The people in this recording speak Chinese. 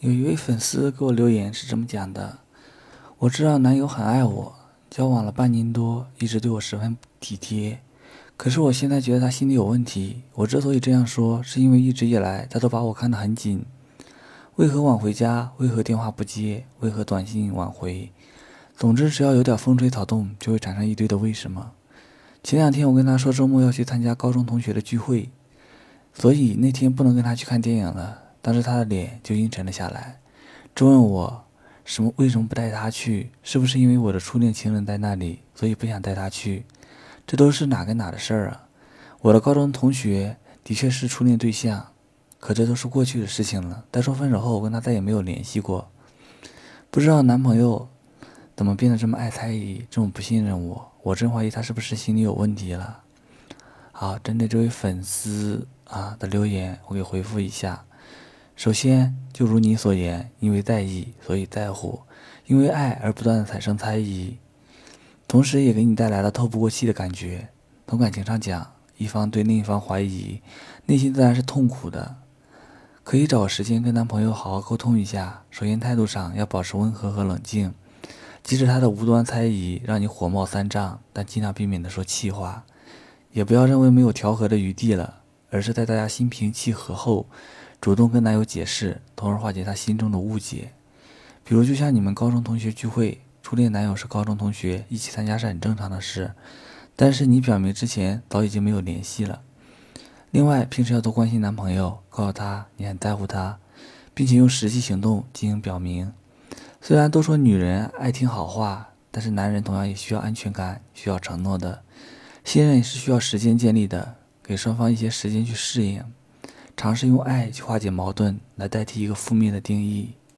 有一位粉丝给我留言是这么讲的：我知道男友很爱我，交往了半年多，一直对我十分体贴。可是我现在觉得他心里有问题。我之所以这样说，是因为一直以来他都把我看得很紧。为何晚回家？为何电话不接？为何短信晚回？总之，只要有点风吹草动，就会产生一堆的为什么。前两天我跟他说周末要去参加高中同学的聚会，所以那天不能跟他去看电影了。当时他的脸就阴沉了下来，质问我什么为什么不带他去？是不是因为我的初恋情人在那里，所以不想带他去？这都是哪跟哪的事儿啊！我的高中同学的确是初恋对象，可这都是过去的事情了。再说分手后，我跟他再也没有联系过。不知道男朋友怎么变得这么爱猜疑，这么不信任我？我真怀疑他是不是心里有问题了。好，针对这位粉丝啊的留言，我给回复一下。首先，就如你所言，因为在意，所以在乎；因为爱而不断的产生猜疑。同时，也给你带来了透不过气的感觉。从感情上讲，一方对另一方怀疑，内心自然是痛苦的。可以找个时间跟男朋友好好沟通一下。首先，态度上要保持温和和冷静，即使他的无端猜疑让你火冒三丈，但尽量避免的说气话，也不要认为没有调和的余地了，而是在大家心平气和后，主动跟男友解释，从而化解他心中的误解。比如，就像你们高中同学聚会。初恋男友是高中同学，一起参加是很正常的事，但是你表明之前早已经没有联系了。另外，平时要多关心男朋友，告诉他你很在乎他，并且用实际行动进行表明。虽然都说女人爱听好话，但是男人同样也需要安全感，需要承诺的。信任是需要时间建立的，给双方一些时间去适应，尝试用爱去化解矛盾，来代替一个负面的定义。